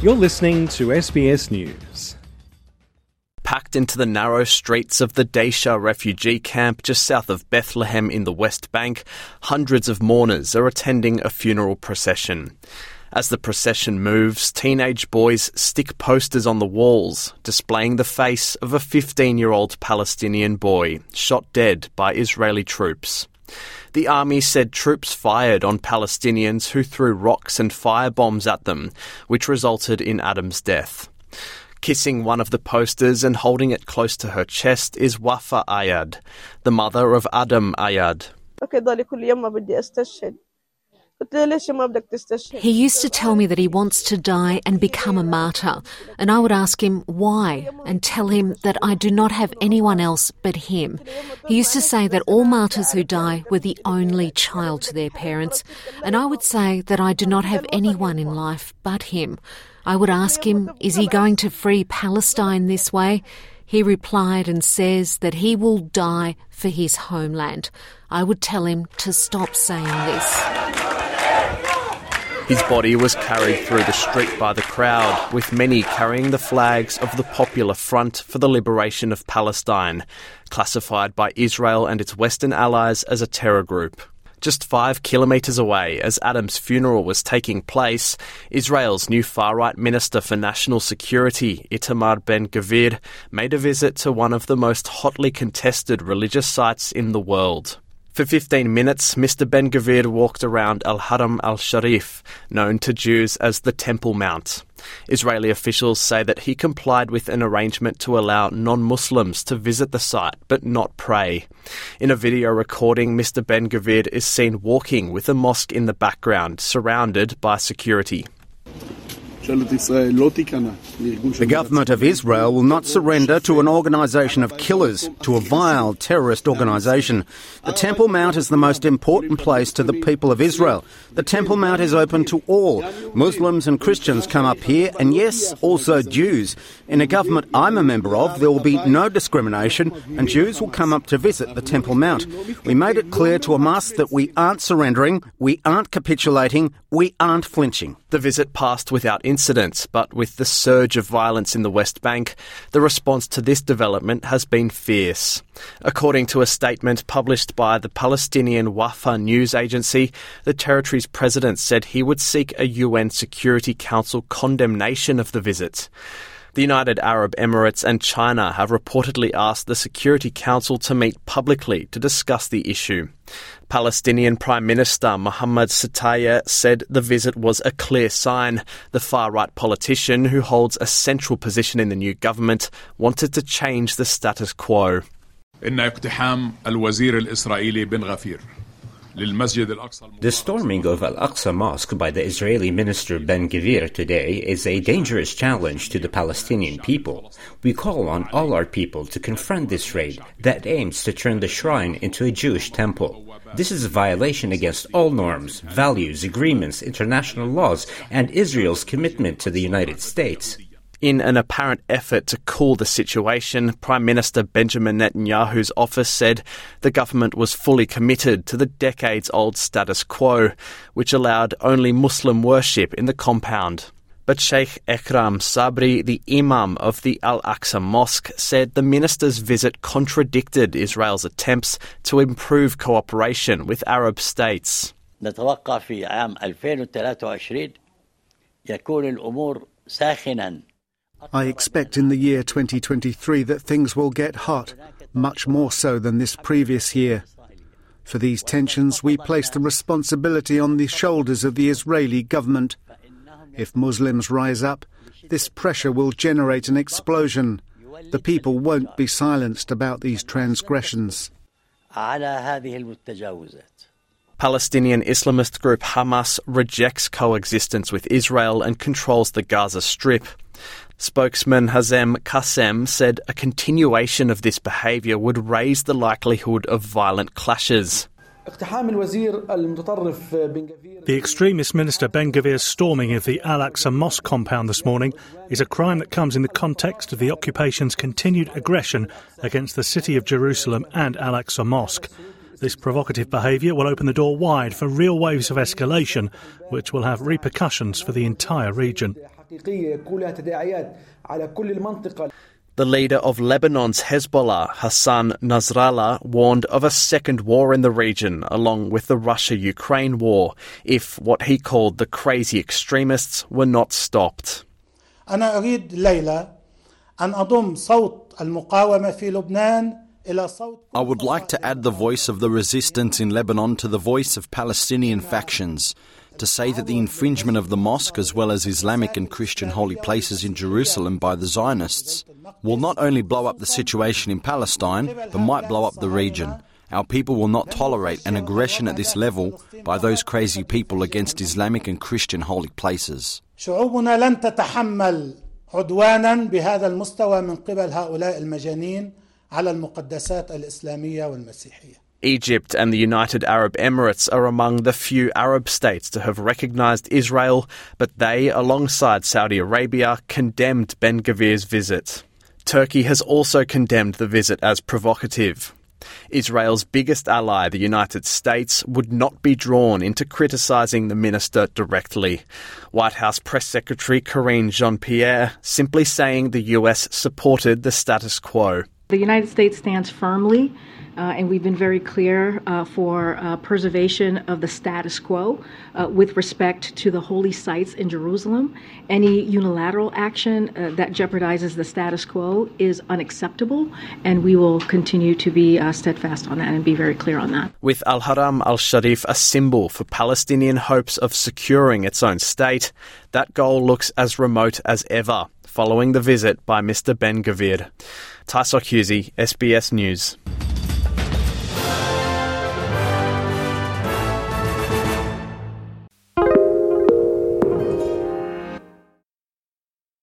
You're listening to SBS News. Packed into the narrow streets of the Dheisheh refugee camp just south of Bethlehem in the West Bank, hundreds of mourners are attending a funeral procession. As the procession moves, teenage boys stick posters on the walls displaying the face of a 15 year old Palestinian boy shot dead by Israeli troops. The army said troops fired on Palestinians who threw rocks and firebombs at them, which resulted in Adam's death. Kissing one of the posters and holding it close to her chest is Wafa Ayad, the mother of Adam Ayad. He used to tell me that he wants to die and become a martyr, and I would ask him why and tell him that I do not have anyone else but him. He used to say that all martyrs who die were the only child to their parents, and I would say that I do not have anyone in life but him. I would ask him, is he going to free Palestine this way? He replied and says that he will die for his homeland. I would tell him to stop saying this. His body was carried through the street by the crowd, with many carrying the flags of the Popular Front for the Liberation of Palestine, classified by Israel and its Western allies as a terror group. Just five kilometres away, as Adam's funeral was taking place, Israel's new far right Minister for National Security, Itamar Ben Gvir, made a visit to one of the most hotly contested religious sites in the world. For 15 minutes, Mr. Ben Gvir walked around Al Haram al Sharif, known to Jews as the Temple Mount. Israeli officials say that he complied with an arrangement to allow non Muslims to visit the site but not pray. In a video recording, Mr. Ben Gvir is seen walking with a mosque in the background, surrounded by security. The government of Israel will not surrender to an organisation of killers, to a vile terrorist organisation. The Temple Mount is the most important place to the people of Israel. The Temple Mount is open to all. Muslims and Christians come up here, and yes, also Jews. In a government I'm a member of, there will be no discrimination, and Jews will come up to visit the Temple Mount. We made it clear to Hamas that we aren't surrendering, we aren't capitulating, we aren't flinching. The visit passed without incident, but with the surge of violence in the West Bank, the response to this development has been fierce. According to a statement published by the Palestinian Wafa news agency, the territory's president said he would seek a UN Security Council condemnation of the visit. The United Arab Emirates and China have reportedly asked the Security Council to meet publicly to discuss the issue. Palestinian Prime Minister Mohammad Shtayyeh said the visit was a clear sign the far right politician who holds a central position in the new government wanted to change the status quo. إن اقتحام الوزير الإسرائيلي بن غفير the storming of Al Aqsa Mosque by the Israeli minister Ben Gvir today is a dangerous challenge to the Palestinian people. We call on all our people to confront this raid that aims to turn the shrine into a Jewish temple. This is a violation against all norms, values, agreements, international laws, and Israel's commitment to the United States. In an apparent effort to cool the situation, Prime Minister Benjamin Netanyahu's office said the government was fully committed to the decades old status quo, which allowed only Muslim worship in the compound. But Sheikh Ekrima Sabri, the Imam of the Al Aqsa Mosque, said the minister's visit contradicted Israel's attempts to improve cooperation with Arab states. نتوقع في عام 2023 يكون الأمور ساخنا I expect in the year 2023 that things will get hot, much more so than this previous year. For these tensions, we place the responsibility on the shoulders of the Israeli government. If Muslims rise up, this pressure will generate an explosion. The people won't be silenced about these transgressions. Palestinian Islamist group Hamas rejects coexistence with Israel and controls the Gaza Strip. Spokesman Hazem Qassem said a continuation of this behaviour would raise the likelihood of violent clashes. The extremist minister Ben Gvir's storming of the Al Aqsa Mosque compound this morning is a crime that comes in the context of the occupation's continued aggression against the city of Jerusalem and Al Aqsa Mosque. This provocative behaviour will open the door wide for real waves of escalation, which will have repercussions for the entire region. The leader of Lebanon's Hezbollah, Hassan Nasrallah, warned of a second war in the region, along with the Russia Ukraine war, if what he called the crazy extremists were not stopped. أنا أريد الليلة أن أضم صوت المقاومة في لبنان I would like to add the voice of the resistance in Lebanon to the voice of Palestinian factions to say that the infringement of the mosque as well as Islamic and Christian holy places in Jerusalem by the Zionists will not only blow up the situation in Palestine but might blow up the region. Our people will not tolerate an aggression at this level by those crazy people against Islamic and Christian holy places. شعوبنا لن تتحمل عدوانا بهذا المستوى من قبل هؤلاء المجانين على المقدسات الإسلامية والمسيحية. Egypt and the United Arab Emirates are among the few Arab states to have recognized Israel, but they, alongside Saudi Arabia, condemned Ben Gvir's visit. Turkey has also condemned the visit as provocative. Israel's biggest ally, the United States, would not be drawn into criticising the minister directly. White House Press Secretary Karine Jean Pierre simply saying the US supported the status quo. The United States stands firmly, uh, and we've been very clear uh, for uh, preservation of the status quo uh, with respect to the holy sites in Jerusalem. Any unilateral action uh, that jeopardizes the status quo is unacceptable, and we will continue to be uh, steadfast on that and be very clear on that. With Al Haram al Sharif a symbol for Palestinian hopes of securing its own state, that goal looks as remote as ever following the visit by Mr. Ben Gavir. Tys Occhiuzzi, SBS News.